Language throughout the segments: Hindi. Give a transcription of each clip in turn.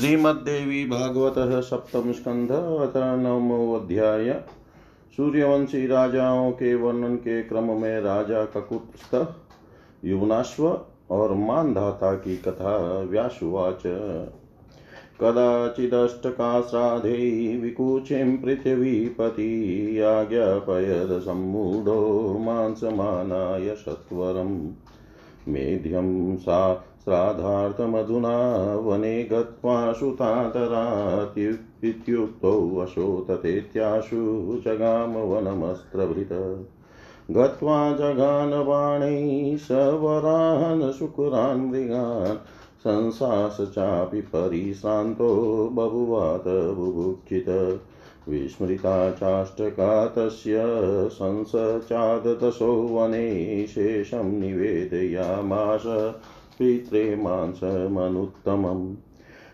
श्रीमद्देवी भागवत सप्तम स्कंध नवमोध्याय सूर्यवंशी राजाओं के वर्णन के क्रम में राजा ककुत्स्थ युवनाश्व और मानधाता की कथा व्यासुवाच। कदाचिदष्टकाश्राधे विकुचिं पृथिवीपति आज्ञापयद सम्मूढो मांसमानाय सत्वरम् मेध्यं सा श्राद्धार्थमधुना वने गत्वा सुतातरात्युक्तौ वशो तथेत्याशु जगाम वनमस्त्रभृत गत्वा जगानबाणैः सवरान् शुकुरान् मृगान् संसास चापि परिश्रान्तो बभुवात बुभुक्षित। विस्मृता चाष्टका तस्य संसचाददशो वने शेषं निवेदयामास। पित्रे मांसमनुत्तमम्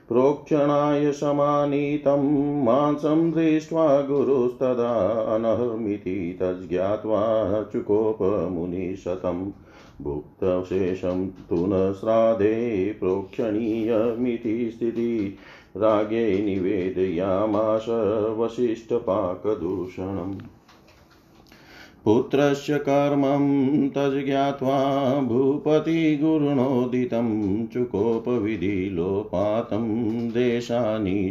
प्रोक्षणाय समानीतं मांसं दृष्ट्वा गुरुस्तदा अनहर्मिति तज्ज्ञात्वा चुकोपमुनिशतं। भुक्तशेषं तु न श्राद्धे प्रोक्षणीयमिति स्थिति। रागे निवेदयामाश वसिष्ठपाकदूषणम्। पुत्रस्य कर्मं तज्ज्ञात्वा भूपतिगुरुणोदितं चुकोपविधिलोपातं देशानिसारयत्तत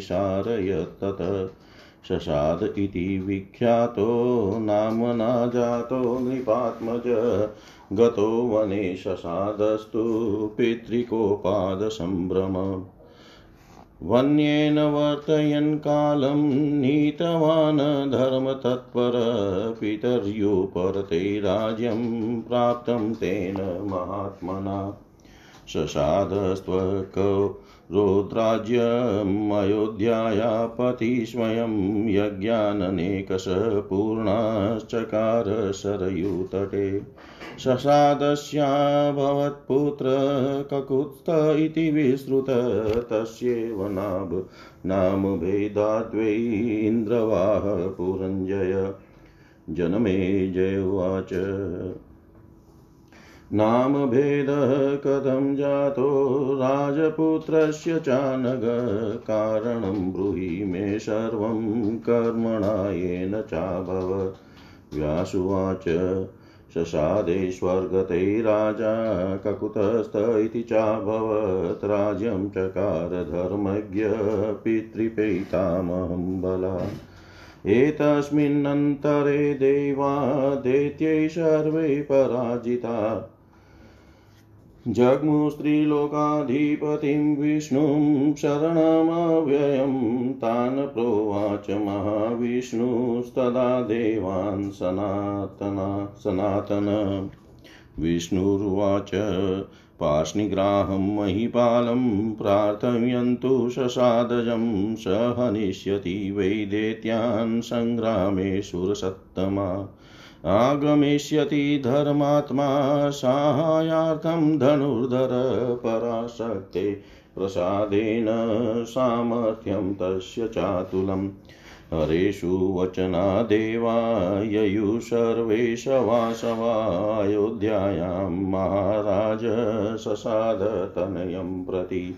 शशाद इति विख्यातो नाम्ना जातो नृपात्मज। गतो वने शशादस्तु पितृकोपादसम्भ्रम वन्येन वर्तयन् कालं नीतवान् धर्मतत्पर पितर्युपरते राज्यं प्राप्तं तेन महात्मना। शशादस्त्वको रोद्राज्यमयोध्याया पति स्वयं यज्ञाननेकश पूर्णाश्चकार सरयूतटे शशादस्याभवत्पुत्र ककुत्स्थ इति विश्रुत तस्यैव नाम नाम भेदाद्वै पुरञ्जय। जनमे जय उवाच। नामभेदः कथं जातो राजपुत्रस्य चानग कारणं ब्रूहि मे सर्वं कर्मणा येन चाभवत् व्यासुवाच शशादे स्वर्गते राजा ककुतस्थ इति चाभवत्। राज्यं चकार धर्मज्ञ पितृपैतामहं बला। एतस्मिन्नन्तरे देवा दैत्यै सर्वे पराजिता। जग्मुस्त्रीलोकाधिपतिं विष्णुं शरणमव्ययं तान् प्रोवाच महाविष्णुस्तदा देवान् सनातना सनातन। विष्णुर्वाच पार्ष्णिग्राहं महीपालं प्रार्थयन्तु शशादजं स हनिष्यति वै दैत्यान् सङ्ग्रामे सुरसत्तमा आगमिष्यति धर्मात्मा साहाय्यार्थं धनुर्धर पराशक्ते प्रसादेन सामर्थ्यं तस्य चातुलम्। हरेषु वचना देवा ययु सर्वे महाराज ससादतनयं प्रति।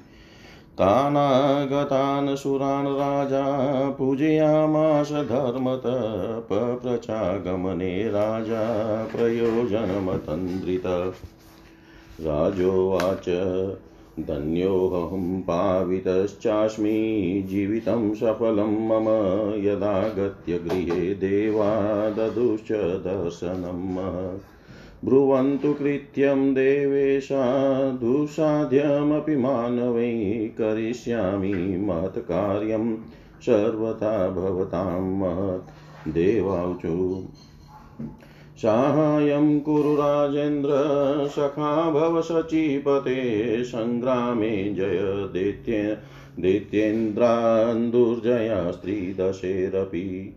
तानागतान् सुरान् राजा पूजयामास धर्मतपप्रचागमने राजा प्रयोजनमतन्द्रित। राजोवाच धन्योऽहं पावितश्चास्मि जीवितं सफलं मम यदागत्य गृहे देवा ददुश्च दर्शनं ब्रुवन्तु कृत्यं देवेशा, दुःसाध्यमपि मानवै करिष्यामि महत्कार्यं सर्वथा भवतां महत् देवाऊचु साहाय्यं कुरु राजेन्द्र सखा भव सचीपते सङ्ग्रामे जय दैत्य दैत्येन्द्रान् दुर्जया स्त्रीदशेरपि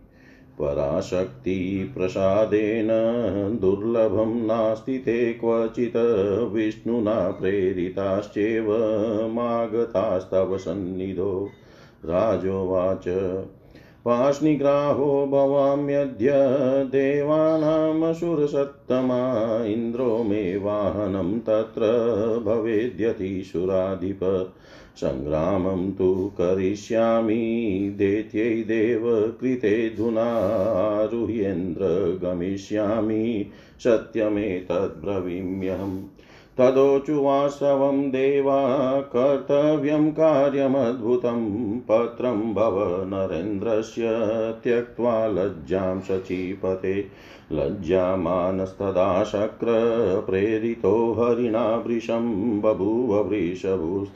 पराशक्तिप्रसादेन दुर्लभं नास्ति ते क्वचित् विष्णुना प्रेरिताश्चैव मागतास्तव सन्निधो राजोवाच पाष्णिग्राहो भवाम्यद्य देवानामसुरसत्तमा इन्द्रो मे वाहनं तत्र भवेद्यतिशुराधिप सङ्ग्रामं तु करिष्यामि, दैत्यै देव कृते धुनारुह्येन्द्र गमिष्यामि सत्यमेतद्ब्रवीम्यहम् तदोचु वास्तवं देवा कर्तव्यं कार्यमद्भुतं पत्रं भव नरेन्द्रस्य त्यक्त्वा लज्जां शचीपते। लज्जामानस्तदा शक्र प्रेरितो हरिणा वृषं बभूव वृषभुस्तूर्णं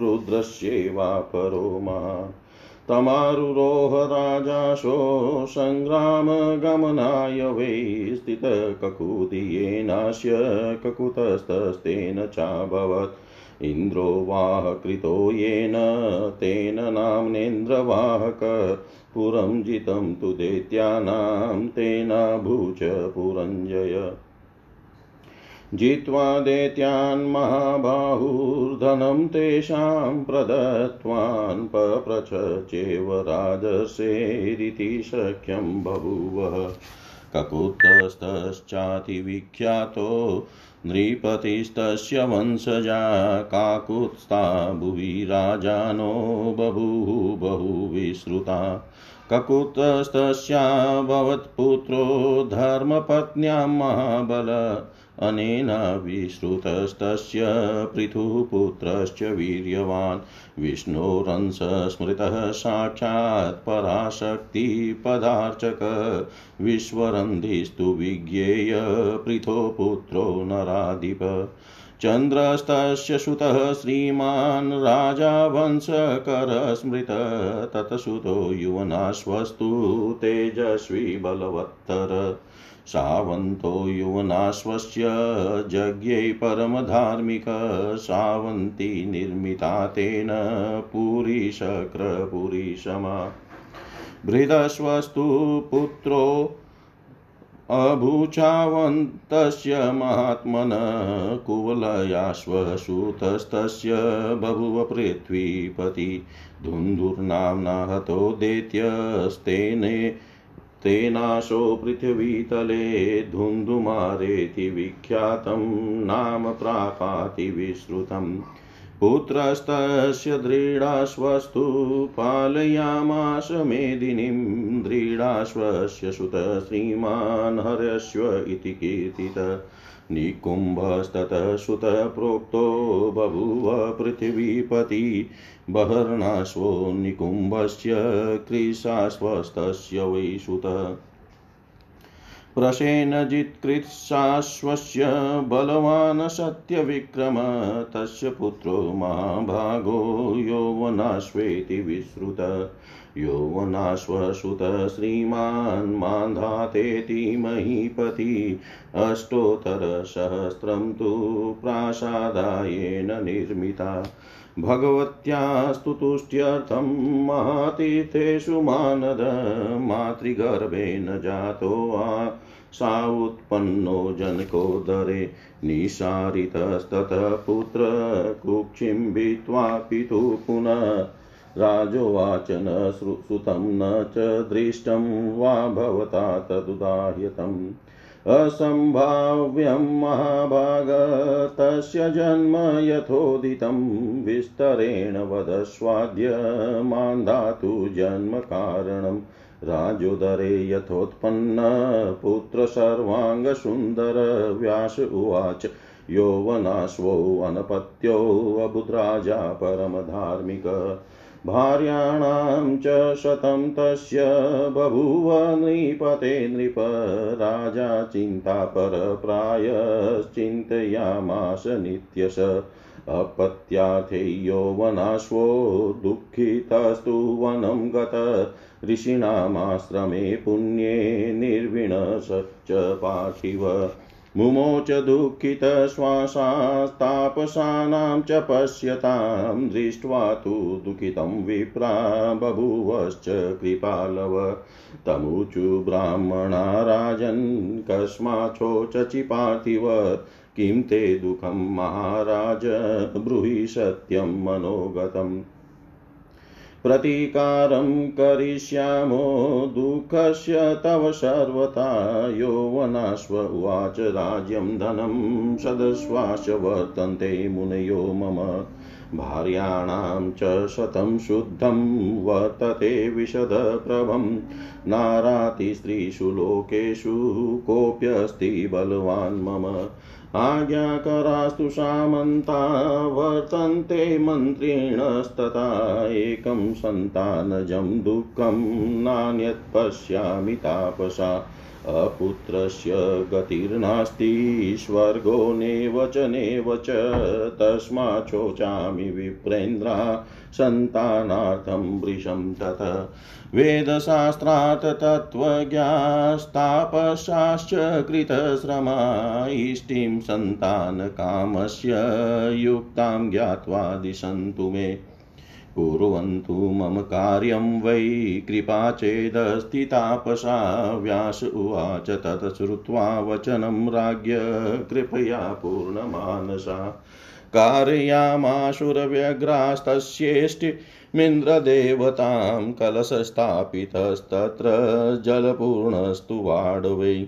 रुद्रस्येवापरो महान् तमारुरोह राजाशो सङ्ग्रामगमनाय वै स्थितककुदीयेनास्य ककुतस्तस्तेन चाभवत्। इन्द्रो वाहकृतो येन तेन नाम्नेन्द्रवाहक पुरं जितं तु दैत्यानां तेनाभूच पुरञ्जय जित्वा दैत्यान् महाबाहुर्धनं तेषां प्रदत्त्वान् पप्रच चेव राजसेरिति शक्यं बभूव। ककुतस्तश्चातिविख्यातो नृपतिस्तस्य वंशजा काकुत्स्था भुवि राजानो बभूः बहुविश्रुता ककुतस्तस्याभवत्पुत्रो धर्मपत्न्यां महाबल अनेन विश्रुतस्तस्य पृथुः पुत्रश्च वीर्यवान् विष्णोरंसस्मृतः साक्षात् पराशक्तिपदार्चक। विश्वरन्धिस्तु विज्ञेय पृथो पुत्रो नराधिप। चन्द्रस्तस्य सुतः श्रीमान् राजा वंशकरस्मृत ततसुतो युवनाश्वस्तु तेजस्वी बलवत्तर। सावन्तो युवनाश्वस्य यज्ञै परमधार्मिक सावन्ती निर्मिता तेन पुरीशक्रपुरीशमा। बृहस्वस्तु पुत्रो अभूचावन्तस्य महात्मन कुवलयाश्वसूतस्तस्य बभुव पृथ्वीपति धुन्धुर्नाम्ना हतो दैत्यस्तेने तेनाशो पृथिवीतले धुन्धुमारेति विख्यातं, नाम प्रापाति विश्रुतम् पुत्रस्तस्य दृढाश्वस्तु पालयामाश मेदिनीं, दृढाश्वस्य सुत श्रीमान् हर्यश्व इति कीर्तित। निकुम्भस्ततः सुतः प्रोक्तो बभूव पृथिवीपति बहर्णाश्वो निकुम्भस्य कृशाश्वस्तस्य वै सुतः। प्रसेनजित्कृत्साश्वस्य बलवान् सत्यविक्रम तस्य पुत्रो महाभागो यौवनाश्वेति विश्रुत। यौवनाश्वसुत श्रीमान् मान्धातेति महीपति अष्टोत्तरसहस्रं तु प्रासादायेन निर्मिता। भगवत्यास्तु तुष्ट्यर्थं महातीर्थेषु मानद मातृगर्भेण जातो सा उत्पन्नो जनको निशारितस्ततः पुत्र कुक्षिं भित्त्वा पितुः पुनः राजोवाच न सुतं न च दृष्टं वा भवता तदुदाह्यतम्। असम्भाव्यं महाभाग जन्म यथोदितं विस्तरेण वदस्वाद्य मान्धातु जन्मकारणम् राजोदरे यथोत्पन्न पुत्र सर्वाङ्गसुन्दर व्यास उवाच यौवनाश्वो अनपत्यो अबुद्राजा परमधार्मिक। भार्याणां च शतं तस्य बभूव नृपते नृप राजा चिन्तापरप्रायश्चिन्तयामास नित्यश। अपत्याथे यौवनाश्वो दुःखितस्तु वनं गत। ऋषीणामाश्रमे पुण्ये निर्विणश्च पार्थिव। मुमोच दुःखितश्वासास्तापसानां च पश्यतां दृष्ट्वा तु दुःखितं विप्रा बभूवश्च कृपालव। तमुचु ब्राह्मणा राजन् कस्माच्छोचचि पार्थिव किं ते दुःखं महाराज ब्रूहि सत्यं मनोगतम्। प्रतीकारं करिष्यामो दुःखस्य तव सर्वथा यौवनाश्व उवाच राज्यं धनं सदस्वाश्च वर्तन्ते मुनयो मम भार्याणां च शतं शुद्धं वर्तते विशदप्रभं नारातिस्त्रीषु लोकेषु कोऽप्यस्ति बलवान् मम आज्ञाकरास्तु सामन्ता वर्तन्ते मन्त्रिणस्तथा एकं सन्तानजं दुःखं नान्यत् पश्यामि तापसा। अपुत्रस्य गतिर्नास्ति, स्वर्गो नेव च नेव च विप्रेन्द्रा। सन्तानार्थं वृषं तथ वेदशास्त्रात् तत्त्वज्ञास्तापशाश्च कृतश्रमा इष्टिं सन्तानकामस्य युक्तां ज्ञात्वा दिशन्तु मे। कुर्वन्तु मम कार्यं वै कृपा चेदस्ति तापसा व्यास उवाच तत् श्रुत्वा वचनं राज्ञ, कृपया पूर्णमानसा। कारयामाशुरव्यग्रास्तस्येष्टिमिन्द्रदेवतां कलशस्थापितस्तत्र जलपूर्णस्तु वाडवै।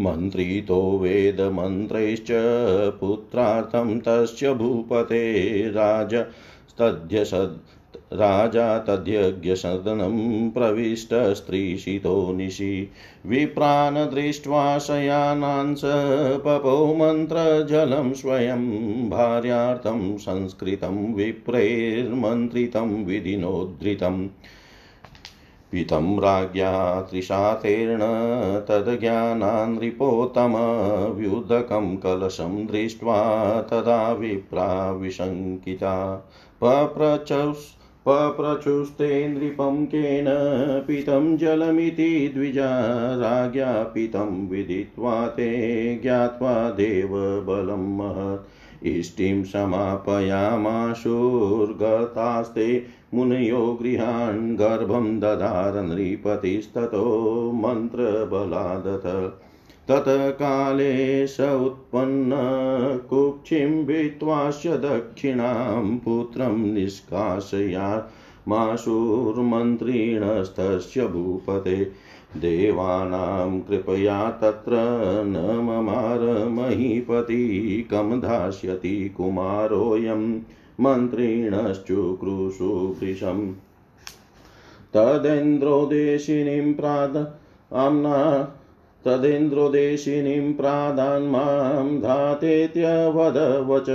मन्त्रितो वेदमन्त्रैश्च पुत्रार्थं तस्य भूपते राज तद्यसद् राजा तद्यज्ञसदनं प्रविष्टस्त्रीषितो निशि। विप्रान् दृष्ट्वा शयानांस पपो मन्त्रजलं स्वयं भार्यार्थं संस्कृतं विप्रैर्मन्त्रितं विधिनोद्धृतम् पीतं राज्ञा त्रिशातेर्न तद्ज्ञानान्नृपोत्तमव्युदकं कलशं दृष्ट्वा तदा विप्रा विशङ्किता। पप्रचुस् पप्रचुस्ते नृपं केन पीतं जलमिति द्विजा राज्ञा पीतं विदित्वा ते ज्ञात्वा देवबलं महत्। इष्टिं समापयामाशुर्गतास्ते मुनयो गृहान् गर्भं ददार नृपतिस्ततो मन्त्रबलादथ। तत्काले स उत्पन्न कुक्षिं भित्वास्य दक्षिणां पुत्रं निष्कासया माशुर्मन्त्रिणस्तस्य भूपते। देवानां कृपया तत्र न ममार महीपति, कं कुमारोऽयं मन्त्रिणश्चुक्रुषु तदेन्द्रोदेशिनीं प्राद आम्ना तदेन्द्रोदेशिनीं प्रादान्मां धातेत्यवदवच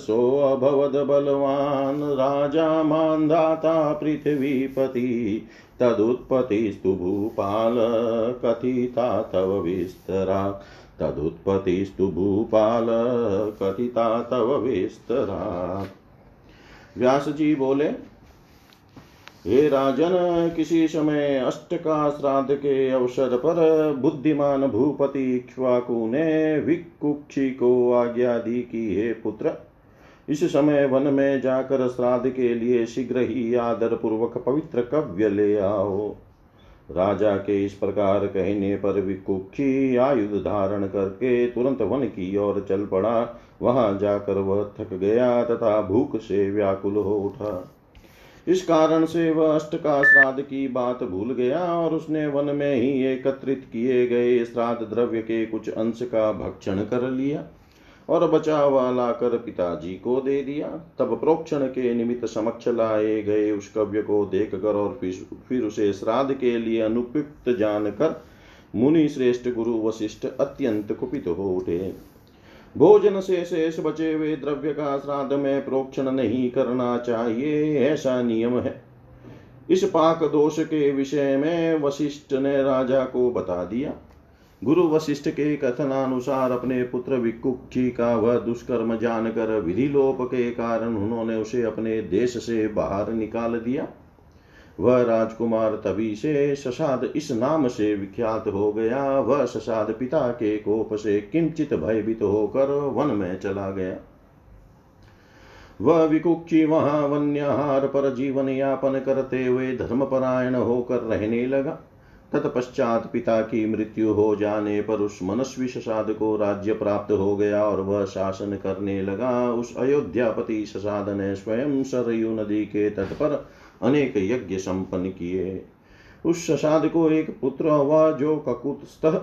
सोऽभवद् बलवान् राजा मान्धाता पृथिवीपति तदुत्पत्तिस्तु भूपाल तव विस्तरा। तदुत्पत्तिस्तु भूपाल कथिता तव विस्तरा। व्यास जी बोले हे राजन, किसी समय अष्ट का श्राद्ध के अवसर पर बुद्धिमान भूपति इक्ष्वाकु ने विकुक्षी को आज्ञा दी कि हे पुत्र, इस समय वन में जाकर श्राद्ध के लिए शीघ्र ही आदर पूर्वक पवित्र कव्य ले आओ। राजा के इस प्रकार कहने पर विकुक्षी आयुध धारण करके तुरंत वन की ओर चल पड़ा। वहाँ जाकर वह थक गया तथा भूख से व्याकुल हो उठा। इस कारण से वह अष्ट का श्राद्ध की बात भूल गया और उसने वन में ही एकत्रित किए गए श्राद्ध द्रव्य के कुछ अंश का भक्षण कर लिया और बचा हुआ लाकर पिताजी को दे दिया। तब प्रोक्षण के निमित्त समक्ष लाए गए उस कव्य को देख कर और फिर उसे श्राद्ध के लिए अनुपयुक्त जानकर मुनि श्रेष्ठ गुरु वशिष्ठ अत्यंत कुपित हो उठे। भोजन से शेष बचे हुए द्रव्य का श्राद्ध में प्रोक्षण नहीं करना चाहिए, ऐसा नियम है। इस पाक दोष के विषय में वशिष्ठ ने राजा को बता दिया। गुरु वशिष्ठ के कथनानुसार अपने पुत्र विकुक्षी का वह दुष्कर्म जानकर विधि लोप के कारण उन्होंने उसे अपने देश से बाहर निकाल दिया। वह राजकुमार तभी से ससाद इस नाम से विख्यात हो गया। वह ससाद पिता के कोप से किंचित भयभीत होकर वन में चला गया। वह विकुक्षी वहाँ वन्यहार पर जीवन यापन करते हुए धर्मपरायण होकर रहने लगा। तत्पश्चात पिता की मृत्यु हो जाने पर उस मनस्वी ससाद को राज्य प्राप्त हो गया और वह शासन करने लगा। उस अयोध्यापति ससाद ने स्वयं सरयू नदी के तट पर अनेक यज्ञ संपन्न किए। उस ससाद को एक पुत्र हुआ जो ककुत्स्थ,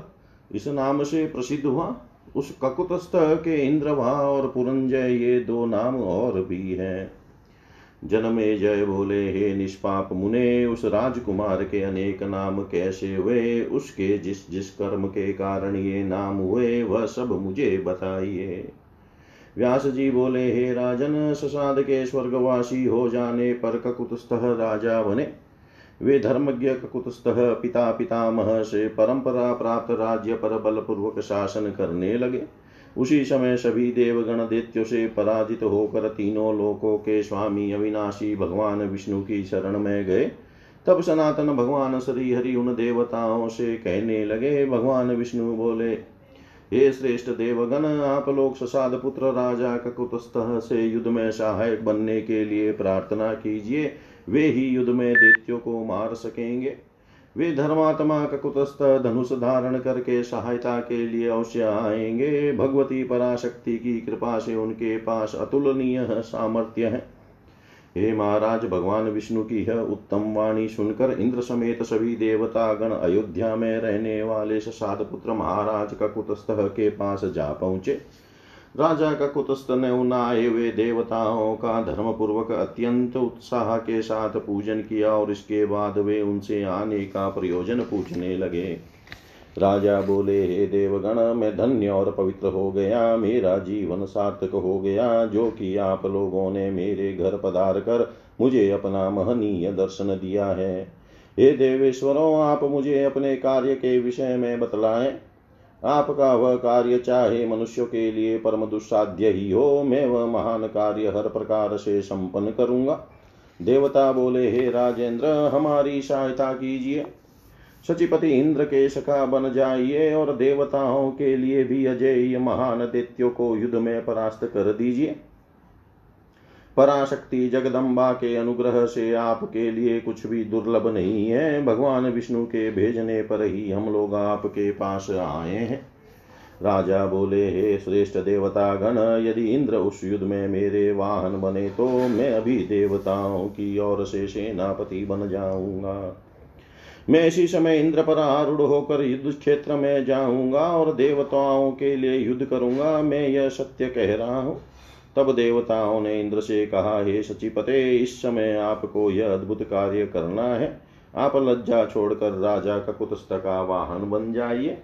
इस नाम से प्रसिद्ध हुआ। उस ककुतस्थ के इंद्रभा और पुरंजय ये दो नाम और भी हैं। जनमे जय बोले हे निष्पाप मुने, उस राजकुमार के अनेक नाम कैसे हुए? उसके जिस जिस कर्म के कारण ये नाम हुए, वह सब मुझे बताइए। व्यास जी बोले, हे राजन ससाद के स्वर्गवासी हो जाने पर ककुतस्थ राजा बने। वे धर्मज्ञ ककुतस्थ पिता पितामह से परंपरा प्राप्त राज्य पर बलपूर्वक शासन करने लगे। उसी समय सभी देवगण दैत्यों से पराजित होकर तीनों लोकों के स्वामी अविनाशी भगवान विष्णु की शरण में गए। तब सनातन भगवान श्री हरि उन देवताओं से कहने लगे, भगवान विष्णु बोले हे श्रेष्ठ देवगण, आप लोग ससाद पुत्र राजा ककुतस्थ से युद्ध में सहायक बनने के लिए प्रार्थना कीजिए। वे ही युद्ध में दैत्यों को मार सकेंगे। वे धर्मात्मा ककुतस्थ धनुष धारण करके सहायता के लिए अवश्य आएँगे। भगवती पराशक्ति की कृपा से उनके पास अतुलनीय सामर्थ्य है। हे महाराज, भगवान विष्णु की है उत्तम वाणी सुनकर इंद्र समेत सभी देवता गण अयोध्या में रहने वाले ससाद पुत्र महाराज ककुतस्थ के पास जा पहुँचे। राजा का कुतस्त ने उन आए हुए देवताओं का धर्म पूर्वक अत्यंत उत्साह के साथ पूजन किया और इसके बाद वे उनसे आने का प्रयोजन पूछने लगे। राजा बोले, हे देवगण, मैं धन्य और पवित्र हो गया, मेरा जीवन सार्थक हो गया, जो कि आप लोगों ने मेरे घर पधार कर मुझे अपना महनीय दर्शन दिया है। हे देवेश्वरों, आप मुझे अपने कार्य के विषय में बतलाएँ। आपका वह कार्य चाहे मनुष्य के लिए परम दुस्साध्य ही हो, मैं वह महान कार्य हर प्रकार से संपन्न करूँगा। देवता बोले, हे राजेंद्र, हमारी सहायता कीजिए। सचिपति इंद्र के सखा बन जाइए और देवताओं के लिए भी अजय महान दैत्यों को युद्ध में परास्त कर दीजिए। पराशक्ति जगदम्बा के अनुग्रह से आपके लिए कुछ भी दुर्लभ नहीं है। भगवान विष्णु के भेजने पर ही हम लोग आपके पास आए हैं। राजा बोले, हे श्रेष्ठ देवता गण यदि इंद्र उस युद्ध में मेरे वाहन बने तो मैं अभी देवताओं की ओर से सेनापति बन जाऊँगा। मैं इसी समय इंद्र पर आरूढ़ होकर युद्ध क्षेत्र में जाऊँगा और देवताओं के लिए युद्ध करूँगा। मैं यह सत्य कह रहा हूँ। तब देवताओं ने इंद्र से कहा, हे सचिपते, इस समय आपको यह अद्भुत कार्य करना है। आप लज्जा छोड़कर राजा ककुतस्थ का वाहन बन जाइए।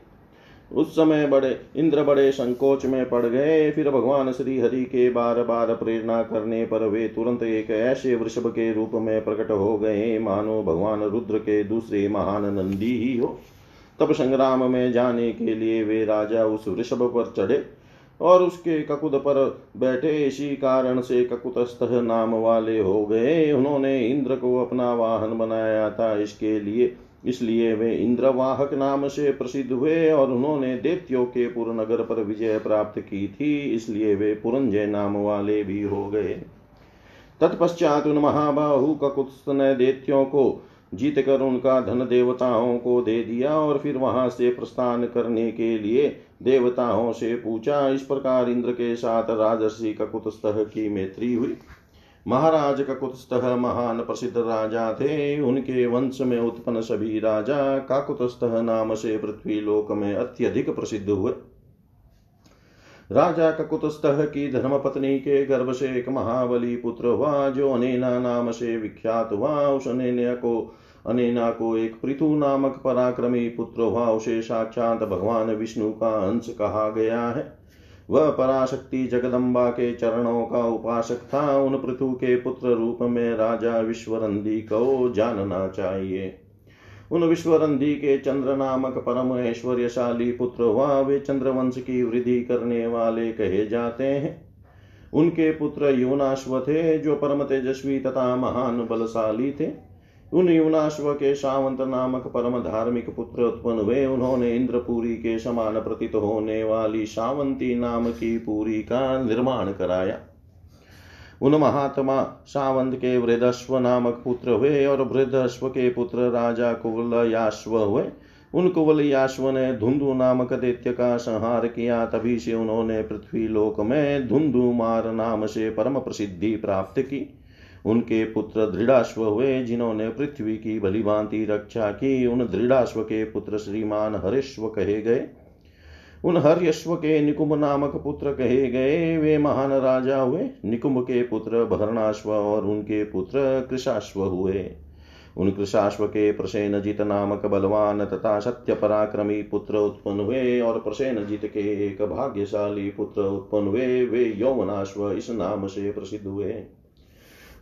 उस समय बड़े इंद्र बड़े संकोच में पड़ गए। फिर भगवान श्री हरि के बार बार प्रेरणा करने पर वे तुरंत एक ऐसे वृषभ के रूप में प्रकट हो गए। मानो भगवान रुद्र के दूसरे महान नंदी ही हो। तब संग्राम में जाने के लिए वे राजा उस वृषभ पर चढ़े और उसके ककुद पर बैठे। इसी कारण से ककुतस्थ नाम वाले हो गए। उन्होंने इंद्र को अपना वाहन बनाया था। इसके लिए इसलिए वे इंद्रवाहक नाम से प्रसिद्ध हुए और उन्होंने देत्यो के पुरनगर पर विजय प्राप्त की थी, इसलिए वे पुरंजय नाम वाले भी हो गए। तत्पश्चात उन महाबाहु ककुत्स्थ ने देत्यों को जीत कर उनका धन देवताओं को दे दिया और फिर वहाँ से प्रस्थान करने के लिए देवताओं से पूछा। इस प्रकार इंद्र के साथ राजर्षि ककुतस्तः की मैत्री हुई। महाराज ककुतस्तः महान प्रसिद्ध राजा थे। उनके वंश में उत्पन्न सभी राजा काकुतस्तः नाम से पृथ्वी लोक में अत्यधिक प्रसिद्ध हुए। राजा ककुतस्तः की धर्मपत्नी के गर्भ से एक महाबली पुत्र हुआ, जो अनेना नाम से विख्यात हुआ। उस अनेना को अनेना को एक पृथु नामक पराक्रमी पुत्र हुआ। उसे साक्षात भगवान विष्णु का अंश कहा गया है। वह पराशक्ति जगदम्बा के चरणों का उपासक था। उन पृथु के पुत्र रूप में राजा विश्वरंदी को जानना चाहिए। उन विश्वरंदी के चंद्र नामक परम ऐश्वर्यशाली पुत्र हुआ वे चंद्रवंश की वृद्धि करने वाले कहे जाते हैं। उनके पुत्र युनाश्व थे, जो परम तेजस्वी तथा महान बलशाली थे। उन युनाश्व के सावंत नामक परम धार्मिक पुत्र उत्पन्न हुए उन्होंने इंद्रपुरी के समान प्रतीत होने वाली सावंती नाम की पुरी का निर्माण कराया। उन महात्मा सावंत के वृद्धस्व नामक पुत्र हुए और वृद्धस्व के पुत्र राजा कुवल याश्व हुए उन कुवल याश्व ने धुंधु नामक दैत्य का संहार किया तभी से उन्होंने पृथ्वी लोक में धुंधु मार नाम से परम प्रसिद्धि प्राप्त की। उनके पुत्र दृढ़ाश्व हुए, जिन्होंने पृथ्वी की भली रक्षा की। उन दृढ़ाश्व के पुत्र श्रीमान हरेश्व कहे गए। उन हर्यश्व के निकुंभ नामक पुत्र कहे गए। वे महान राजा हुए। निकुंभ के पुत्र भरणाश्व और उनके पुत्र कृषाश्व हुए। उन कृषाश्व के प्रसेनजित नामक बलवान तथा सत्य पराक्रमी पुत्र उत्पन्न हुए और प्रसेनजित के एक भाग्यशाली पुत्र उत्पन्न हुए। वे यौवनाश्व इस नाम से प्रसिद्ध हुए।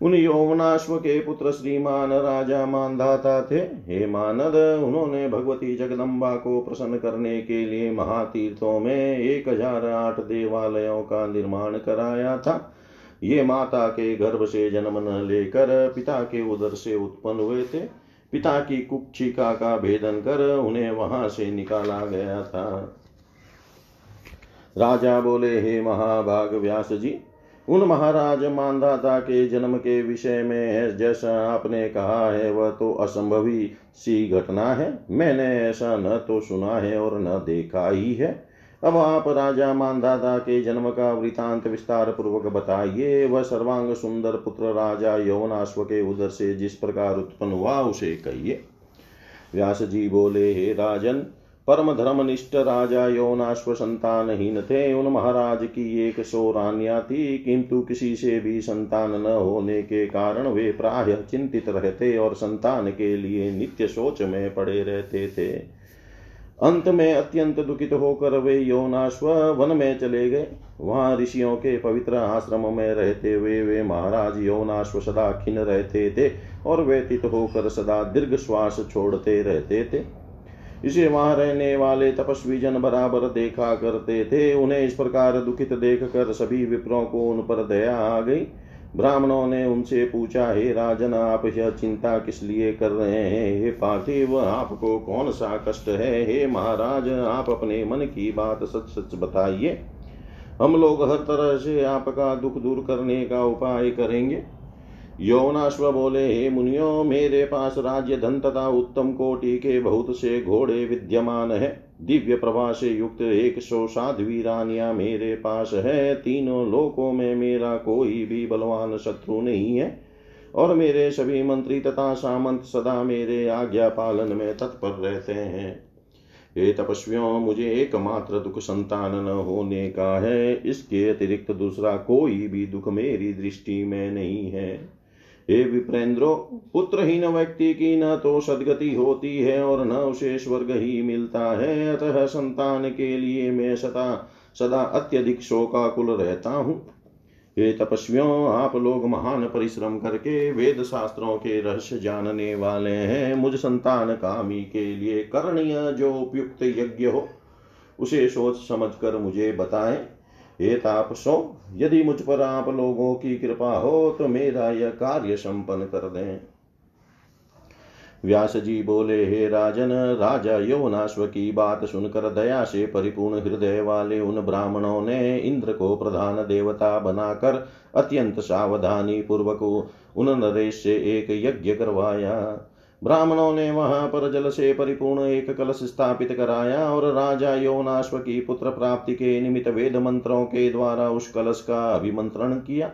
उन यौवनाश्व के पुत्र श्रीमान राजा मानधाता थे। हे मानद, उन्होंने भगवती जगदम्बा को प्रसन्न करने के लिए महातीर्थों में एक हज़ार आठ देवालयों का निर्माण कराया था। ये माता के गर्भ से जन्म न लेकर पिता के उदर से उत्पन्न हुए थे। पिता की कुक्षिका का भेदन कर उन्हें वहाँ से निकाला गया था। राजा बोले, हे महाभाग व्यास जी उन महाराज मानदाता के जन्म के विषय में जैसा आपने कहा है, वह तो असंभवी सी घटना है। मैंने ऐसा न तो सुना है और न देखा ही है। अब आप राजा मानदाता के जन्म का वृतांत विस्तार पूर्वक बताइए। वह सर्वांग सुंदर पुत्र राजा यौवनाश्व के उदर से जिस प्रकार उत्पन्न हुआ, उसे कहिए। व्यास जी बोले, हे राजन परम धर्मनिष्ठ राजा यौनाश्व संतानहीन थे उन महाराज की एक सौ रानिया थी, किंतु किसी से भी संतान न होने के कारण वे प्राय चिंतित रहते और संतान के लिए नित्य सोच में पड़े रहते थे। अंत में अत्यंत दुखित होकर वे यौनाश्व वन में चले गए। वहाँ ऋषियों के पवित्र आश्रम में रहते हुए वे महाराज यौनाश्व सदा खिन रहते थे और व्यतीत होकर सदा दीर्घ श्वास छोड़ते रहते थे। इसे वहाँ रहने वाले तपस्वी जन बराबर देखा करते थे। उन्हें इस प्रकार दुखित देख कर सभी विप्रों को उन पर दया आ गई। ब्राह्मणों ने उनसे पूछा, हे राजन, आप यह चिंता किस लिए कर रहे हैं? हे पार्थिव आपको कौन सा कष्ट है? हे महाराज, आप अपने मन की बात सच सच बताइए। हम लोग हर तरह से आपका दुख दूर करने का उपाय करेंगे। यौनाश्व बोले, हे मुनियो, मेरे पास राज्य धन तथा उत्तम कोटि के बहुत से घोड़े विद्यमान है। दिव्य प्रभा से युक्त एक सौ साध्वी रानिया मेरे पास है। तीनों लोकों में मेरा कोई भी बलवान शत्रु नहीं है। और मेरे सभी मंत्री तथा सामंत सदा मेरे आज्ञा पालन में तत्पर रहते हैं। हे तपस्वियों, मुझे एकमात्र दुख संतान न होने का है। इसके अतिरिक्त दूसरा कोई भी दुख मेरी दृष्टि में नहीं है। हे विप्रेंद्रो, पुत्रहीन व्यक्ति की न तो सदगति होती है और न उसे स्वर्ग ही मिलता है। अतः संतान के लिए मैं सदा सदा अत्यधिक शोकाकुल रहता हूँ। हे तपस्वियों, आप लोग महान परिश्रम करके वेद शास्त्रों के रहस्य जानने वाले हैं। मुझ संतान कामी के लिए करणीय जो उपयुक्त यज्ञ हो, उसे सोच समझ कर मुझे बताएँ। हे तापसो, यदि मुझ पर आप लोगों की कृपा हो तो मेरा यह कार्य संपन्न कर दें। व्यास जी बोले, हे राजन, राजा यौनाश्व की बात सुनकर दया से परिपूर्ण हृदय वाले उन ब्राह्मणों ने इंद्र को प्रधान देवता बनाकर अत्यंत सावधानी पूर्वक उन नरेश से एक यज्ञ करवाया। ब्राह्मणों ने वहाँ पर जल से परिपूर्ण एक कलश स्थापित कराया और राजा यौनाश्व की पुत्र प्राप्ति के निमित्त वेद मंत्रों के द्वारा उस कलश का अभिमंत्रण किया।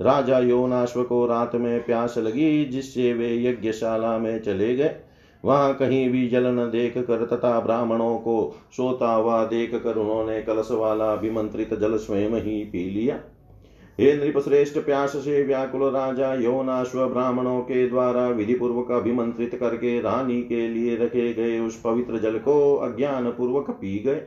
राजा यौनाश्व को रात में प्यास लगी, जिससे वे यज्ञशाला में चले गए। वहाँ कहीं भी जल न देख कर तथा ब्राह्मणों को सोता हुआ देख कर उन्होंने कलश वाला अभिमंत्रित जल स्वयं ही पी लिया। हे नृपश्रेष्ठ प्यास से व्याकुल राजा, यौनाश्व ब्राह्मणों के द्वारा विधि पूर्वक अभिमंत्रित करके रानी के लिए रखे गए उस पवित्र जल को अज्ञान पूर्वक पी गए।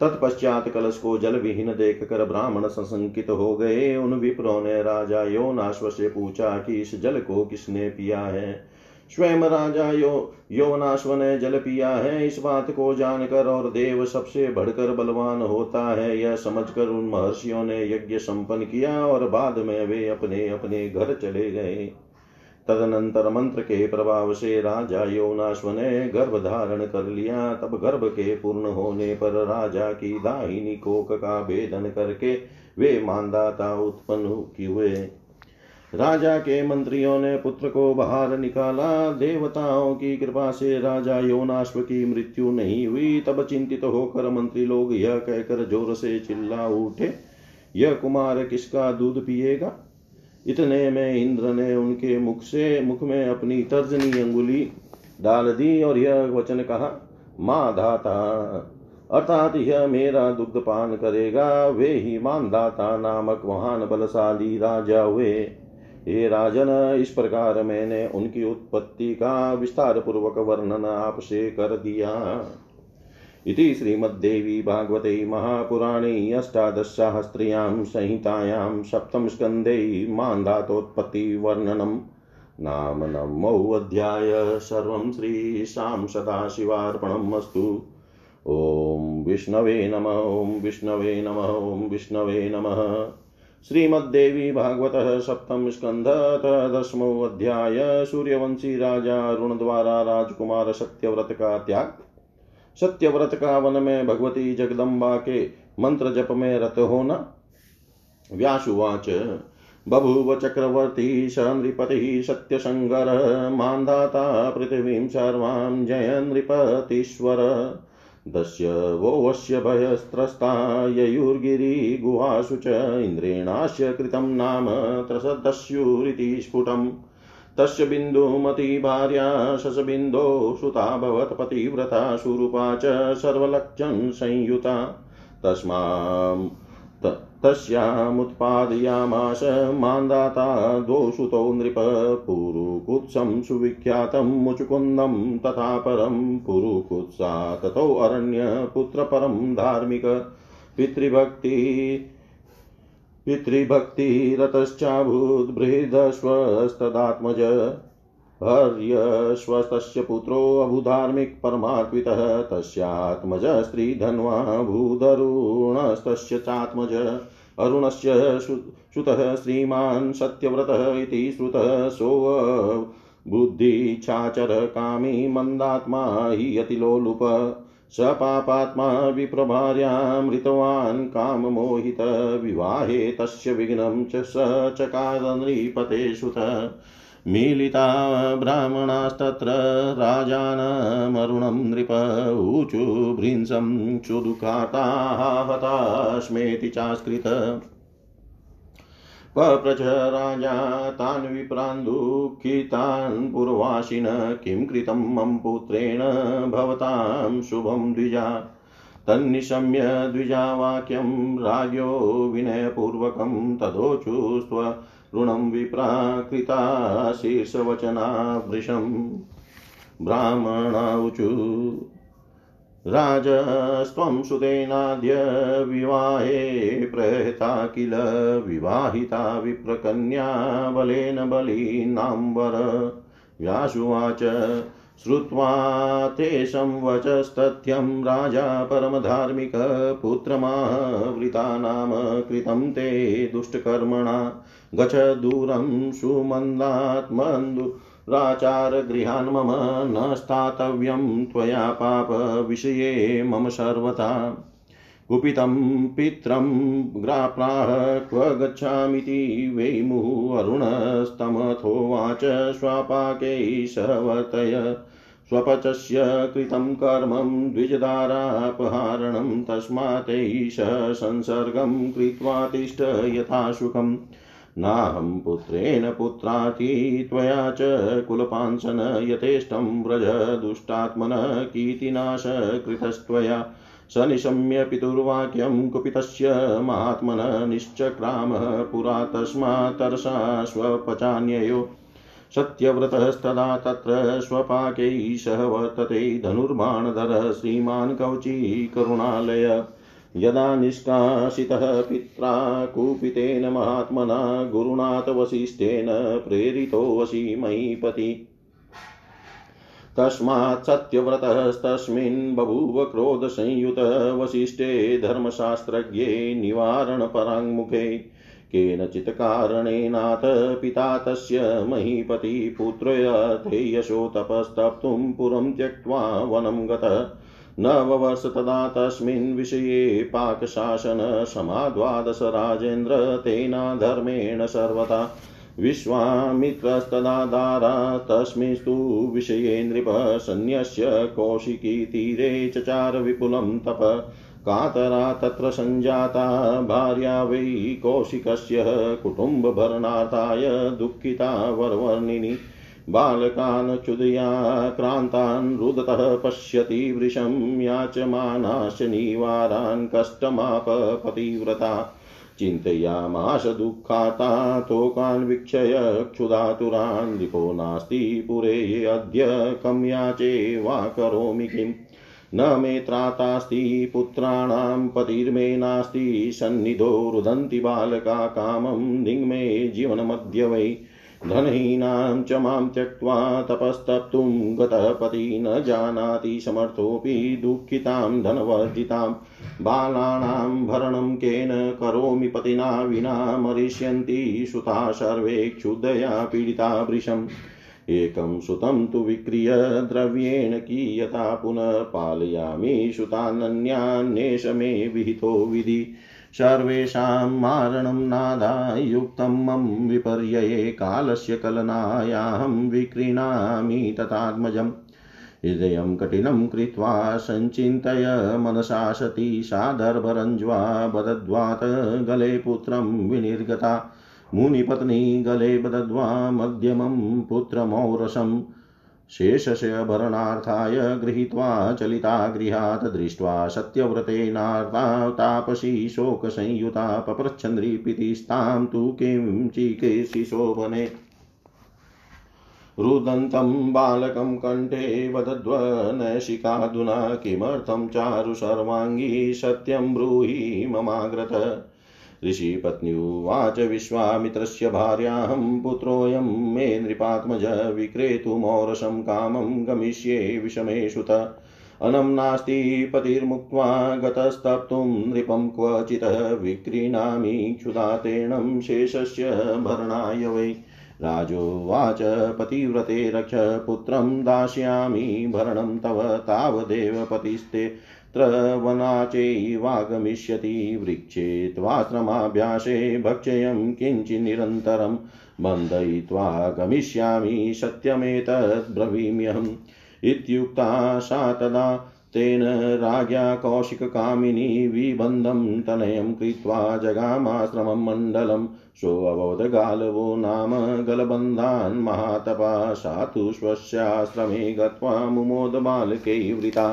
तत्पश्चात कलश को जल विहीन देख कर ब्राह्मण संसंकित हो गए। उन विप्रों ने राजा यौनाश्व से पूछा कि इस जल को किसने पिया है? स्वयं राजा यो यौनाश्व ने जल पिया है, इस बात को जानकर और देव सबसे बढ़कर बलवान होता है। यह समझकर उन महर्षियों ने यज्ञ संपन्न किया और बाद में वे अपने अपने घर चले गए। तदनंतर मंत्र के प्रभाव से राजा यौनाश्व ने गर्भ धारण कर लिया। तब गर्भ के पूर्ण होने पर राजा की दाहिनी कोक का भेदन करके वे मानदाता उत्पन्न हुए राजा के मंत्रियों ने पुत्र को बाहर निकाला। देवताओं की कृपा से राजा योनाश्व की मृत्यु नहीं हुई। तब चिंतित होकर मंत्री लोग यह कहकर ज़ोर से चिल्ला उठे, यह कुमार किसका दूध पिएगा? इतने में इंद्र ने उनके मुख से, मुख में अपनी तर्जनी अंगुली डाल दी और यह वचन कहा, माँ धाता अर्थात यह मेरा दुग्ध पान करेगा। वे ही मानदाता नामक महान बलशाली राजा हुए। हे राजन, इस प्रकार मैंने उनकी उत्पत्ति का विस्तार पूर्वक वर्णन आपसे कर दिया। इति श्रीमद्देवी भागवते महापुराणे अष्टादशसाहस्र्यां संहितायां स्कन्धे मान्धातोत्पत्तिवर्णनम् नाम नमोऽध्याय सर्वं श्रीशां सदाशिवार्पणम् अस्तु। ॐ विष्णवे नम, ॐ विष्णवे नम, ॐ विष्णवे नमः। श्रीमद्देवी भागवत सप्तम स्कंध दसमो अध्याय सूर्यवंशी राजा अरुण द्वारा राजकुमार सत्यव्रत का त्याग। सत्यव्रत का वन में भगवती जगदम्बा के मंत्र जप में रत होना। व्यासुवाच, बभूव चक्रवर्ती स नृपतिः सत्यसङ्गर मान्दाता पृथिवीं सर्वां जय नृपतीश्वर दस्य वोवस्य भयस्त्रस्ता ययुर्गिरिगुहासु च इन्द्रेणास्य कृतं नाम त्रसदस्युरिति स्फुटम्। तस्य बिन्दुमतिभार्या शशबिन्दो सुताभवत् पतिव्रता सुरूपा च सर्वलक्षं संयुता। तस्मां तस्यामुत्पादयामास मान्दाता दोषुतो नृप पुरुकुत्सं सुविख्यातं मुचुकुन्दं तथा परं पुरुकुत्सा ततोऽरण्यपुत्रपरं धार्मिक पितृभक्ति पितृभक्तिरतश्चाभूद्बृहदश्वस्तदात्मज हर्यश्वस्तस्य पुत्रोऽभूधार्मिक परमात्वितः तस्यात्मज स्त्रीधन्वा भूदरुणस्तस्य चात्मज अरुणस्य श्रुतः श्रीमान् सत्यव्रतः इति श्रुतः सो बुद्धिच्छाचर कामी मन्दात्मा हि स पापात्मा विप्रभार्यामृतवान् काममोहितविवाहे तस्य विघ्नं च स चकार नृपते सुत मीलिता ब्राह्मणास्तत्र राजानमरुणं नृप ऊचु भृंसं हतास्मेति चास्कृत। पप्रच राजा तान् विप्रान् दुःखितान् पूर्वासिन, किं कृतं मम पुत्रेण भवतां शुभं द्विजा। तन्निशम्य द्विजावाक्यं राज्ञो विनयपूर्वकं तदोचुस्त्व ऋणं विप्राकृता शीर्षवचना वृषं ब्राह्मणाऊचु राजस्त्वं सुतेनाद्य विवाहे प्रहता किल विवाहिता विप्रकन्या बलेन बलीनाम्बर। व्यासुवाच, श्रुत्वा तेषं वचस्तथ्यं राजा परमधार्मिकपुत्रमावृता नाम कृतं ते दुष्टकर्मणा गच दूरं सुमन्दात्मन्दु राचारगृहान् मम न स्थातव्यं त्वया पापविषये मम सर्वथा। कुपितं पित्रं ग्राप्राह क्व गच्छामीति वै मुहुः अरुणस्तमथोवाच स्वापाकै सवर्तय स्वपचस्य कृतं कर्मं द्विजदारापहारणं तस्मात् संसर्गं कृत्वा तिष्ठ यथा सुखम् नाहं पुत्रेण पुत्राति त्वया च कुलपांसन यथेष्टं व्रज दुष्टात्मन कीर्तिनाश कृतस्त्वया। निशम्य पितुर्वाक्यं कुपितस्य महात्मन निश्चक्रामः पुरा तस्मात्तरसा स्वपचान्ययो। सत्यव्रतस्तदा तत्र स्वपाकैः सह वर्तते धनुर्बाणधरः श्रीमान् कवची करुणालय। यदा निष्कासितः पित्रा कुपितेन महात्मना गुरुनाथ वसिष्ठेन प्रेरितोऽसि मयीपति तस्मात् सत्यव्रतस्तस्मिन् बभूव क्रोधसंयुतः वसिष्ठे धर्मशास्त्रज्ञे निवारणपराङ्मुखे। केनचित् कारणेनाथ पिता तस्य महीपति पुत्रयथे यशो तपस्तप्तुं पुरं त्यक्त्वा वनं गतः। न ववस तदा तस्मिन् विषये पाकशासनसमाद्वादश राजेन्द्र तेना धर्मेण सर्वथा विश्वामित्रस्तदादारा तस्मिंस्तु विषये नृप सन्न्यस्य चचार विपुलं तप। कातरा तत्र सञ्जाता भार्या वै कौशिकस्य कुटुम्बभरणार्थाय दुःखिता वरवर्णिनी। बालकान् क्षुदया क्रान्तान् रुदतः पश्यति वृषं याचमानाश्च निवारान् कष्टमाप पतिव्रता। चिन्तयामाश दुःखाता तोकान् वीक्षय क्षुधातुरान् नृपो नास्ति पुरे अद्य कं याचे वा करोमि किम्? न मे त्रातास्ति पुत्राणां पतिर्मे नास्ति, सन्निधो रुदन्ति बालका कामं दिङ्मे जीवनमद्य वै। धनहीनां च माँ त्यक्त्वा तपस्तप्तुं गतः पति न जानाति समर्थोऽपि दुःखितां धनवर्जितां बालानां भरणं केन करोमि पतिना विना मरिष्यन्ति सुता सर्वे क्षुदया पीडिता वृशम् एकं सुतं तु विक्रिय द्रव्येण कीयता पुनः पालयामि सुतानन्यान्येष मे विहितो विधि। सर्वेषां मारणं नादायुक्तं, मम विपर्यये कालस्य कलनायाहं विक्रीणामि तथात्मजम्। हृदयं कठिनं कृत्वा सञ्चिन्तय, मनसा सती सादर्भरञ्ज्वा बदद्वात गले पुत्रं विनिर्गता। मुनिपत्नी गले बदद्वा मध्यमं पुत्रमौरसम्। शेषस्य भरणार्थाय गृहीत्वा चलिता गृहात् दृष्ट्वा सत्यव्रतेनार्ता तापसी शोकसंयुता पप्रच्छन्द्रीपितिस्तां तु किं चिकेशि शोभने रुदन्तं बालकं कण्ठे वदध्वनशिकाधुना किमर्थं चारु सर्वाङ्गी सत्यं ब्रूहि ममाग्रत। ऋषिपत्न्युवाच विश्वामित्रस्य भार्याहं पुत्रोऽयं मे नृपात्मज विक्रेतुमौरसं कामं गमिष्ये विषमेषुत। अनं नास्ति पतिर्मुक्त्वा गतस्तप्तुं नृपं क्वचित् विक्रीणामि क्षुधातेणं शेषस्य भरणाय वै। राजोवाच पतिव्रते रक्ष पुत्रं दास्यामि भरणं तव तावदेव पतिस्ते। तत्र वनाचैवागमिष्यति वृक्षे त्वाश्रमाभ्यासे भक्षयं किञ्चिन्निरन्तरं बन्धयित्वा गमिष्यामि सत्यमेतद्ब्रवीम्यहम् इत्युक्ता सा तदा तेन राज्ञा कौशिककामिनी विबन्धं तनयं कृत्वा जगामाश्रमं मण्डलं सोऽवोधगालवो नाम गलबन्धान् महातपा सा तु स्वस्याश्रमे गत्वा मुमोदबालकै वृता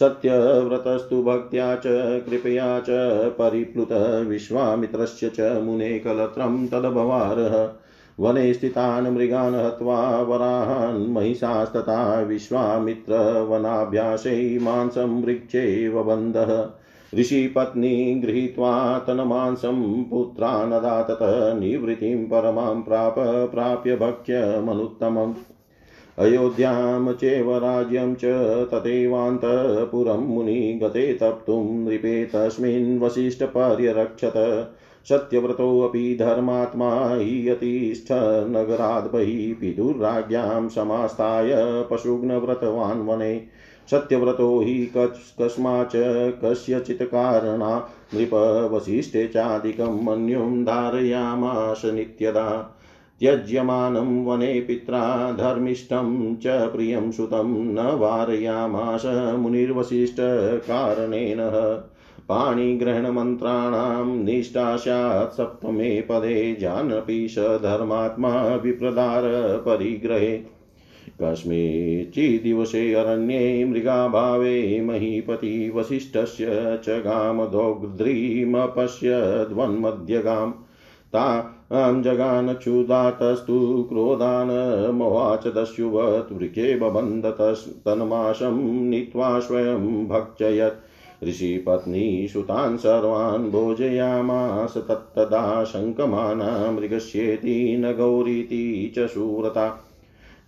सत्यव्रतस्तु भक्त्या च, कृपया च, परिप्लुत विश्वामित्रस्य च मुने कलत्रं तदभवारः। वने स्थितान् मृगान् हत्वा वराहान् महिषास्तथा विश्वामित्रवनाभ्यासै मांसं वृक्षेव बन्धः ऋषिपत्नी गृहीत्वा तन्मांसं पुत्रानदातत, निवृत्तिं परमां प्राप, प्राप्य भक्ष्यमनुत्तमम्। अयोध्यां चैव राज्यं च तथैवान्तपुरं मुनि गते तप्तुं नृपे तस्मिन् वसिष्ठपर्यरक्षत सत्यव्रतोऽपि धर्मात्मा हीयतिष्ठ नगराद् बहिः पितुर्राज्ञां समास्ताय पशुघ्नव्रतवान् वने सत्यव्रतो हि कस्माच्च कस्यचित् कारणा नृपवसिष्ठे चादिकं मन्युं धारयामाश नित्यदा। त्यज्यमानं वने पित्रा धर्मिष्ठं च प्रियं सुतं न वारयामास मुनिर्वसिष्ठकारणेन। पाणिग्रहणमन्त्राणां निष्ठा स्यात् सप्तमे पदे जानपि स धर्मात्मा विप्रदार परिग्रहे। कस्मिंश्चिदिवसे अरण्ये मृगाभावे महीपति वसिष्ठस्य च गामदोग्ध्रीमपश्यद्वन्मध्यगाम् तां जगानच्युदातस्तु क्रोधान् मोवाच दस्युवत् वृके बबन्धतस्तन्माशं नीत्वा स्वयं भक्षयत्। ऋषिपत्नी सुतान् सर्वान् भोजयामास तत्तदा शङ्कमाना मृगस्येति न गौरीति च शूरता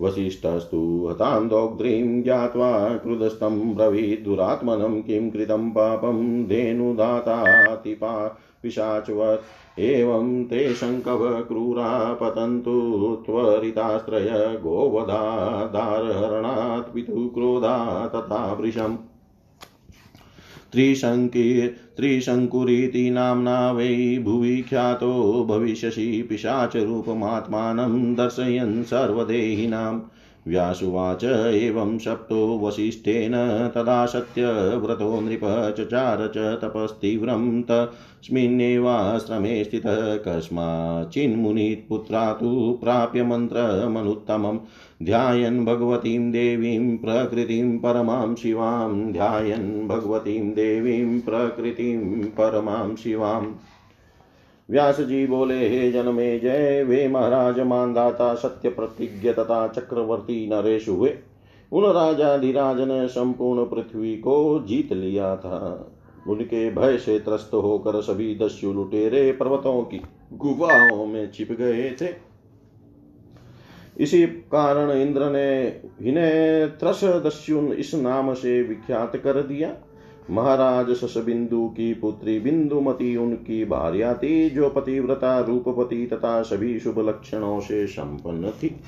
वसिष्ठस्तु हतान्दोग्ध्रीं ज्ञात्वा क्रुधस्तं ब्रवीत् दुरात्मनं किं कृतं पापं धेनुदातातिपा पिशाचवत्। एवं ते शङ्कव क्रूरा पतन्तु त्वरितास्त्रय गोवधादारहरणात् पितुक्रोधा तथा वृशम् त्रिशङ्की त्रिशङ्कुरिति नाम्ना वै भुवि ख्यातो भविष्यसि पिशाचरूपमात्मानं दर्शयन् सर्वदेहिनां व्यासुवाच एवं सप्तो वसिष्ठेन तदा सत्यव्रतो नृप चचार च तपस्तीव्रं तस्मिन्नेवाश्रमे स्थितः कस्माच्चिन्मुनित्पुत्रा तु प्राप्य मन्त्रमनुत्तमं। ध्यायन् भगवतीं देवीं प्रकृतिं परमां शिवां। ध्यायन् भगवतीं देवीं प्रकृतिं परमां शिवाम् व्यास जी बोले, हे जनमे, जय वे महाराज, मानदाता, सत्य प्रतिज्ञ तथा चक्रवर्ती नरेश हुए। उन राजा धीराज ने संपूर्ण पृथ्वी को जीत लिया था। उनके भय से त्रस्त होकर सभी दस्यु लुटेरे पर्वतों की गुफाओं में छिप गए थे। इसी कारण इंद्र ने इन्हें त्रस दस्युन इस नाम से विख्यात कर दिया। महाराज शशबिंदु की पुत्री बिंदुमती, उनकी भार्या थी जो पतिव्रता रूपपति तथा सभी शुभ लक्षणों से संपन्न थी।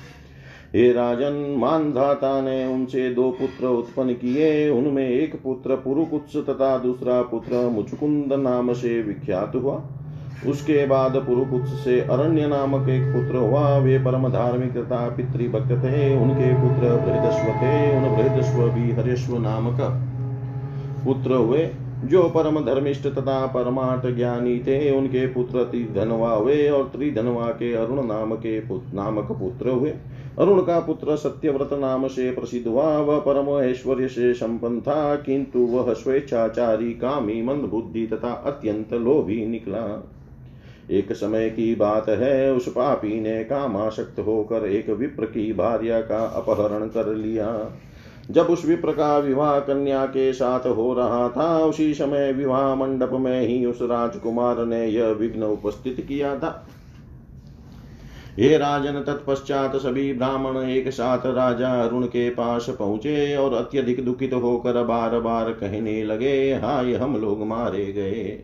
हे राजन, मानधाता ने उनसे दो पुत्र उत्पन्न किए। उनमें एक पुत्र पुरुकुत्स तथा दूसरा पुत्र मुचुकुंद नाम से विख्यात हुआ। उसके बाद पुरुकुत्स से अरण्य नामक एक पुत्र हुआ। वे परम धार्मिक तथा पितृभक्त थे। उनके पुत्र बृहदस्व थे। उन बृहदस्व भी हरेश्व नामक पुत्र हुए, जो परम धर्मिष्ठ तथा परमार्थ ज्ञानी थे, उनके पुत्र त्रिधनवा हुए और त्रिधनवा के अरुण नाम के नामक पुत्र हुए। अरुण का पुत्र सत्यव्रत नाम से प्रसिद्ध हुआ, वह परम ऐश्वर्य से संपन्न था, किंतु वह स्वेच्छाचारी, कामी मंद बुद्धि तथा अत्यंत लोभी निकला। एक समय की बात है, उस पापी ने कामाशक्त होकर एक विप्र की भार्या का अपहरण कर लिया। जब उस विप्र का विवाह कन्या के साथ हो रहा था, उसी समय विवाह मंडप में ही उस राजकुमार ने यह विघ्न उपस्थित किया था। हे राजन, तत्पश्चात सभी ब्राह्मण एक साथ राजा अरुण के पास पहुँचे और अत्यधिक दुखित होकर बार बार कहने लगे, हाय, हम लोग मारे गए।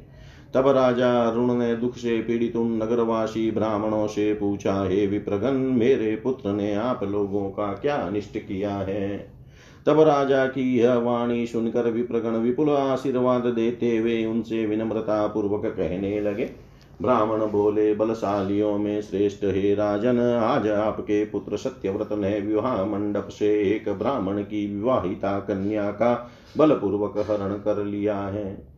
तब राजा अरुण ने दुख से पीड़ित उन नगरवासी ब्राह्मणों से पूछा, हे विप्रगन, मेरे पुत्र ने आप लोगों का क्या अनिष्ट किया है? तब राजा की यह वाणी सुनकर विप्रगण विपुल आशीर्वाद देते हुए उनसे विनम्रता पूर्वक कहने लगे। ब्राह्मण बोले, बलशालियों में श्रेष्ठ हे राजन, आज आपके पुत्र सत्यव्रत ने विवाह मंडप से एक ब्राह्मण की विवाहिता कन्या का बलपूर्वक हरण कर लिया है।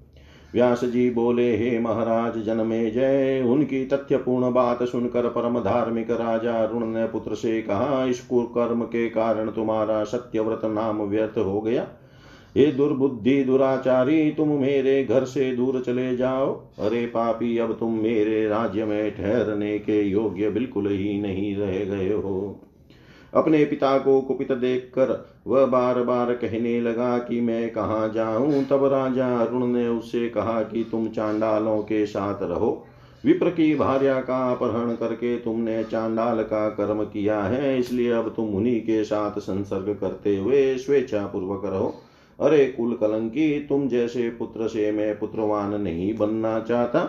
व्यास जी बोले, हे महाराज, जनमे जय। उनकी तथ्यपूर्ण बात सुनकर परम धार्मिक राजा अरुण ने पुत्र से कहा, इस कुकर्म के कारण तुम्हारा सत्यव्रत नाम व्यर्थ हो गया। हे दुर्बुद्धि दुराचारी, तुम मेरे घर से दूर चले जाओ। अरे पापी, अब तुम मेरे राज्य में ठहरने के योग्य बिल्कुल ही नहीं रह गए हो। अपने पिता को कुपित देखकर वह बार बार कहने लगा कि मैं कहाँ जाऊँ? तब राजा अरुण ने उससे कहा कि तुम चांडालों के साथ रहो। विप्र की भार्या का अपहरण करके तुमने चांडाल का कर्म किया है, इसलिए अब तुम उन्हीं के साथ संसर्ग करते हुए स्वेच्छा पूर्वक रहो। अरे कुल कलंकी तुम जैसे पुत्र से मैं पुत्रवान नहीं बनना चाहता।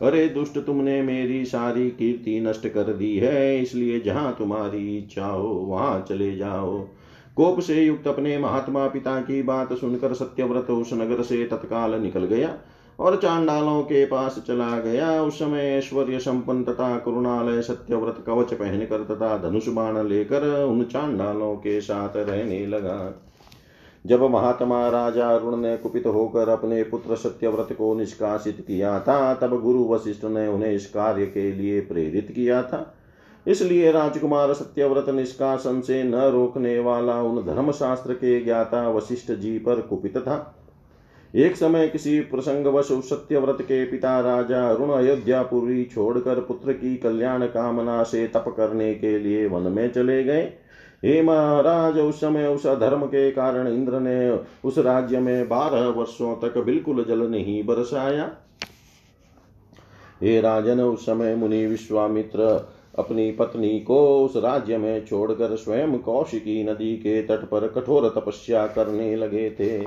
अरे दुष्ट तुमने मेरी सारी कीर्ति नष्ट कर दी है, इसलिए जहाँ तुम्हारी इच्छा हो, वहाँ चले जाओ। कोप से युक्त अपने महात्मा पिता की बात सुनकर सत्यव्रत उस नगर से तत्काल निकल गया और चांडालों के पास चला गया। उस समय ऐश्वर्य संपन्न तथा करुणालय सत्यव्रत कवच पहनकर तथा धनुष बाण लेकर उन चांडालों के साथ रहने लगा। जब महात्मा राजा अरुण ने कुपित होकर अपने पुत्र सत्यव्रत को निष्कासित किया था, तब गुरु वशिष्ठ ने उन्हें इस कार्य के लिए प्रेरित किया था। इसलिए राजकुमार सत्यव्रत निष्कासन से न रोकने वाला उन धर्मशास्त्र के ज्ञाता वशिष्ठ जी पर कुपित था। एक समय किसी प्रसंगवश सत्यव्रत के पिता राजा अरुण अयोध्यापुरी छोड़कर पुत्र की कल्याण कामना से तप करने के लिए वन में चले गए। हे महाराज उस समय उस धर्म के कारण इंद्र ने उस राज्य में बारह वर्षों तक बिल्कुल जल नहीं बरसाया। हे राजन, उस समय मुनि विश्वामित्र अपनी पत्नी को उस राज्य में छोड़कर स्वयं कौशिकी नदी के तट पर कठोर तपस्या करने लगे थे।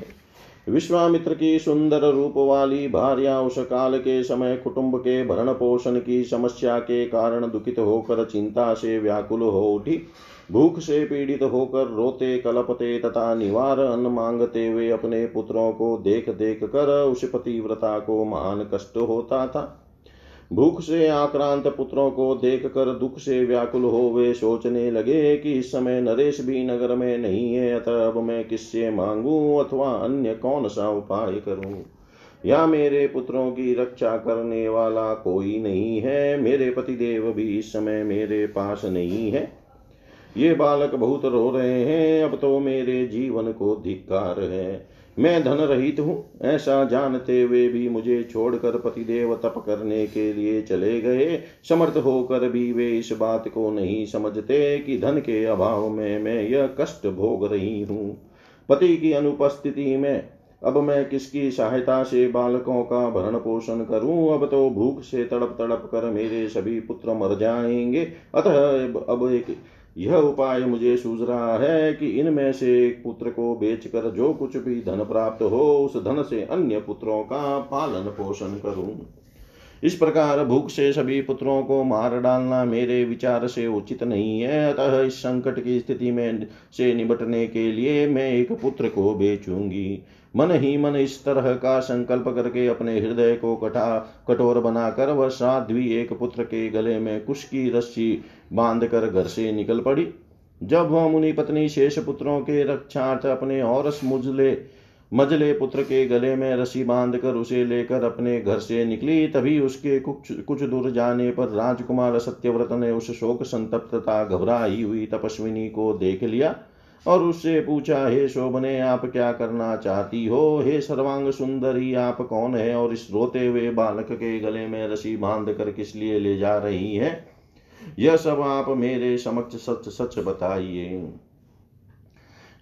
विश्वामित्र की सुंदर रूप वाली भार्या उस काल के समय कुटुंब के भरण पोषण की समस्या के कारण दुखित होकर चिंता से व्याकुल हो उठी। भूख से पीड़ित होकर रोते, कलपते तथा निवार अन्न मांगते हुए अपने पुत्रों को देख देख कर उस पतिव्रता को महान कष्ट होता था। भूख से आक्रांत पुत्रों को देख कर दुख से व्याकुल हो वे सोचने लगे कि इस समय नरेश भी नगर में नहीं है, अतः अब मैं किससे मांगू अथवा अन्य कौन सा उपाय करूँ? या मेरे पुत्रों की रक्षा करने वाला कोई नहीं है, मेरे पतिदेव भी इस समय मेरे पास नहीं है। ये बालक बहुत रो रहे हैं, अब तो मेरे जीवन को धिक्कार है। मैं धन रहित हूँ, ऐसा जानते हुए भी मुझे छोड़कर पतिदेव तप करने के लिए चले गए। समर्थ होकर भी वे इस बात को नहीं समझते कि धन के अभाव में मैं यह कष्ट भोग रही हूँ। पति की अनुपस्थिति में, अब मैं किसकी सहायता से बालकों का भरण पोषण करूँ? अब तो भूख से तड़प तड़प कर मेरे सभी पुत्र मर जाएँगे। अतः अब एक यह उपाय मुझे सूझ रहा है कि इनमें से एक पुत्र को बेचकर जो कुछ भी धन प्राप्त हो, उस धन से अन्य पुत्रों का पालन पोषण करूँ। इस प्रकार भूख से सभी पुत्रों को मार डालना मेरे विचार से उचित नहीं है। अतः इस संकट की स्थिति में से निबटने के लिए मैं एक पुत्र को बेचूँगी। मन ही मन इस तरह का संकल्प करके अपने हृदय को कटा कठोर बनाकर वह साध्वी एक पुत्र के गले में कुश की रस्सी बाँध कर घर से निकल पड़ी। जब वह मुनि पत्नी शेष पुत्रों के रक्षार्थ अपने और मुझले मजले पुत्र के गले में रस्सी बाँध कर उसे लेकर अपने घर से निकली, तभी उसके कुछ कुछ दूर जाने पर राजकुमार सत्यव्रत ने उस शोक संतप्त संतप्तता घबराई हुई तपस्विनी को देख लिया और उससे पूछा, हे शोभने, आप क्या करना चाहती हो? हे सर्वांग सुंदरी, आप कौन है और इस रोते हुए बालक के गले में रसी बाँध कर किस लिए ले जा रही है? यह सब आप मेरे समक्ष सच सच बताइए।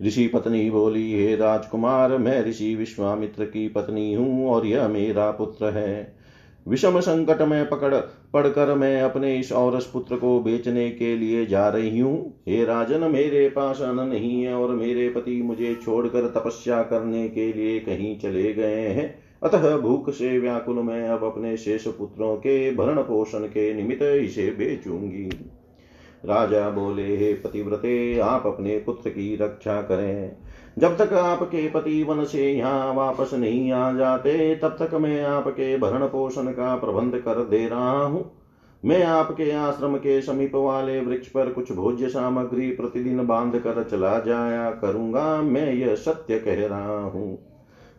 ऋषि पत्नी बोली, हे राजकुमार, मैं ऋषि विश्वामित्र की पत्नी हूँ और यह मेरा पुत्र है। विषम संकट में पकड़ पढ़कर मैं अपने इस औरस पुत्र को बेचने के लिए जा रही हूँ। हे राजन, मेरे पास अन्न नहीं है और मेरे पति मुझे छोड़कर तपस्या करने के लिए कहीं चले गए हैं। अतः भूख से व्याकुल मैं अब अपने शेष पुत्रों के भरण पोषण के निमित्त इसे बेचूँगी। राजा बोले, हे पतिव्रते, आप अपने पुत्र की रक्षा करें। जब तक आपके पति वन से यहाँ वापस नहीं आ जाते, तब तक मैं आपके भरण पोषण का प्रबंध कर दे रहा हूँ। मैं आपके आश्रम के समीप वाले वृक्ष पर कुछ भोज्य सामग्री प्रतिदिन बाँध कर चला जाया करूँगा। मैं यह सत्य कह रहा हूँ।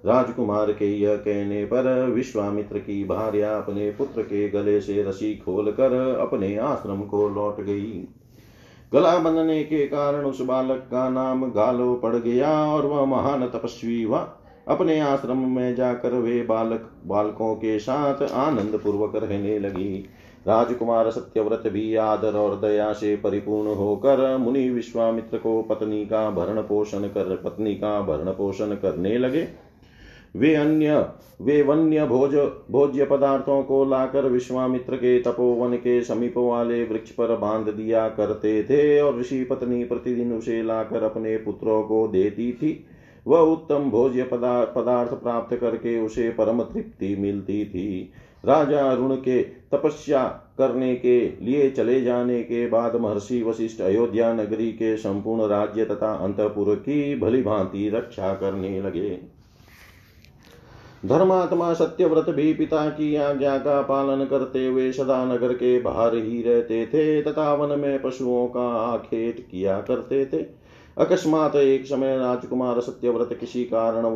राजकुमार के यह कहने पर विश्वामित्र की भार्या अपने पुत्र के गले से रसी खोलकर अपने आश्रम को लौट गई। गला बनने के कारण उस बालक का नाम गालो पड़ गया और वह महान तपस्वी हुआ। अपने आश्रम में जाकर वे बालक, बालकों के साथ आनंद पूर्वक रहने लगी। राजकुमार सत्यव्रत भी आदर और दया से परिपूर्ण होकर मुनि विश्वामित्र को पत्नी का भरण पोषण कर, पत्नी का भरण पोषण करने लगे। वे अन्य, वे वन्य भोज भोज्य पदार्थों को लाकर विश्वामित्र के तपोवन के समीप वाले वृक्ष पर बाँध दिया करते थे और ऋषि पत्नी प्रतिदिन उसे लाकर अपने पुत्रों को देती थी। वह उत्तम भोज्य पदार्थ प्राप्त करके उसे परम तृप्ति मिलती थी। राजा अरुण के तपस्या करने के लिए चले जाने के बाद महर्षि वशिष्ठ अयोध्या नगरी के संपूर्ण राज्य तथा अंतपुर की भली भांति रक्षा करने लगे। धर्मात्मा सत्यव्रत भी पिता की आज्ञा का पालन करते हुए सदा नगर के बाहर ही रहते थे, तथा वन में पशुओं का आखेट किया करते थे। अकस्मात एक समय राजकुमार सत्यव्रत किसी कारण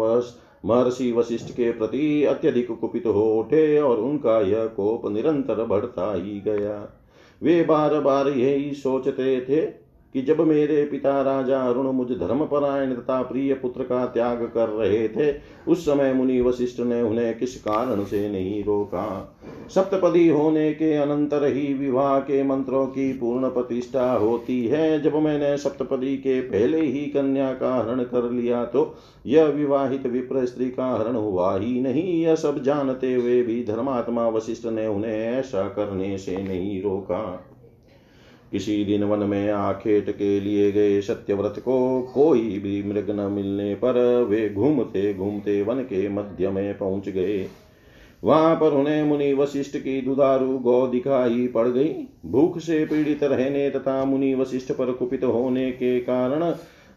महर्षि वशिष्ठ के प्रति अत्यधिक कुपित हो उठे और उनका यह कोप निरंतर बढ़ता ही गया। वे बार बार यही सोचते थे कि जब मेरे पिता राजा अरुण मुझ धर्मपरायण तथा प्रिय पुत्र का त्याग कर रहे थे, उस समय मुनि वशिष्ठ ने उन्हें किस कारण से नहीं रोका? सप्तपदी होने के अनंतर ही विवाह के मंत्रों की पूर्ण प्रतिष्ठा होती है। जब मैंने सप्तपदी के पहले ही कन्या का हरण कर लिया तो यह विवाहित विप्र स्त्री का हरण हुआ ही नहीं। यह सब जानते हुए भी धर्मात्मा वशिष्ठ ने उन्हें ऐसा करने से नहीं रोका। किसी दिन वन में आखेट के लिए गए सत्यव्रत को, कोई भी मृग न मिलने पर वे घूमते घूमते वन के मध्य में पहुँच गए। वहाँ पर उन्हें मुनि वशिष्ठ की दुधारू गौ दिखाई पड़ गई। भूख से पीड़ित रहने तथा मुनि वशिष्ठ पर कुपित होने के कारण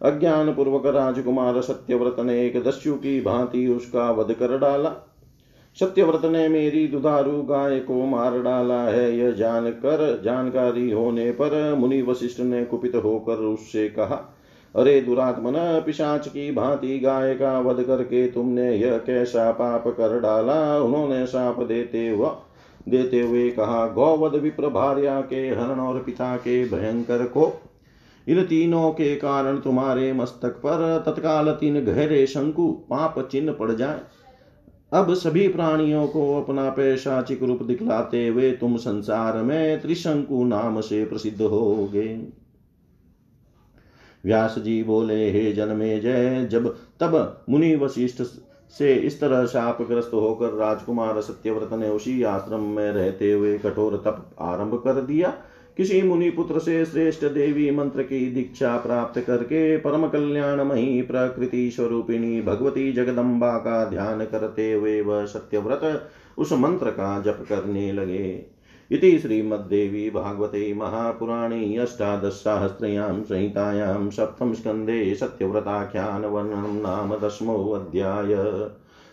अज्ञान पूर्वक राजकुमार सत्यव्रत ने एक दस्यु की भांति उसका वध कर डाला। सत्यव्रत ने मेरी दुधारू गाय को मार डाला है। यह जानकर, जानकारी होने पर मुनि वशिष्ठ ने कुपित होकर उससे कहा, अरे दुरात्मन, पिशाच की भांति गाय का वध करके तुमने यह कैसा पाप कर डाला? उन्होंने साप देते हुआ, देते हुए कहा, गौवध विप्र भार्या के हरण और पिता के भयंकर को इन तीनों के कारण तुम्हारे मस्तक पर तत्काल तीन गहरे शंकु, पाप चिन्ह पड़ जाए। अब सभी प्राणियों को अपना पैशाचिक रूप दिखलाते हुए तुम संसार में त्रिशंकु नाम से प्रसिद्ध होगे। व्यास जी बोले, हे जन्मे जय जब तब मुनि वशिष्ठ से इस तरह शापग्रस्त होकर राजकुमार सत्यव्रत ने उसी आश्रम में रहते हुए कठोर तप आरंभ कर दिया किसी मुनि पुत्र से श्रेष्ठ देवी मंत्र की दीक्षा प्राप्त करके परम कल्याणमयी प्रकृति स्वरूपिणी भगवती जगदम्बा का ध्यान करते हुए वह सत्यव्रत उस मंत्र का जप करने लगे। इति श्रीमद्देवी भागवते महापुराणे अष्टादशसाहस्रयां संहितायां सप्तमस्कन्धे सत्यव्रताख्यानवर्णनं नाम दशमोऽध्याय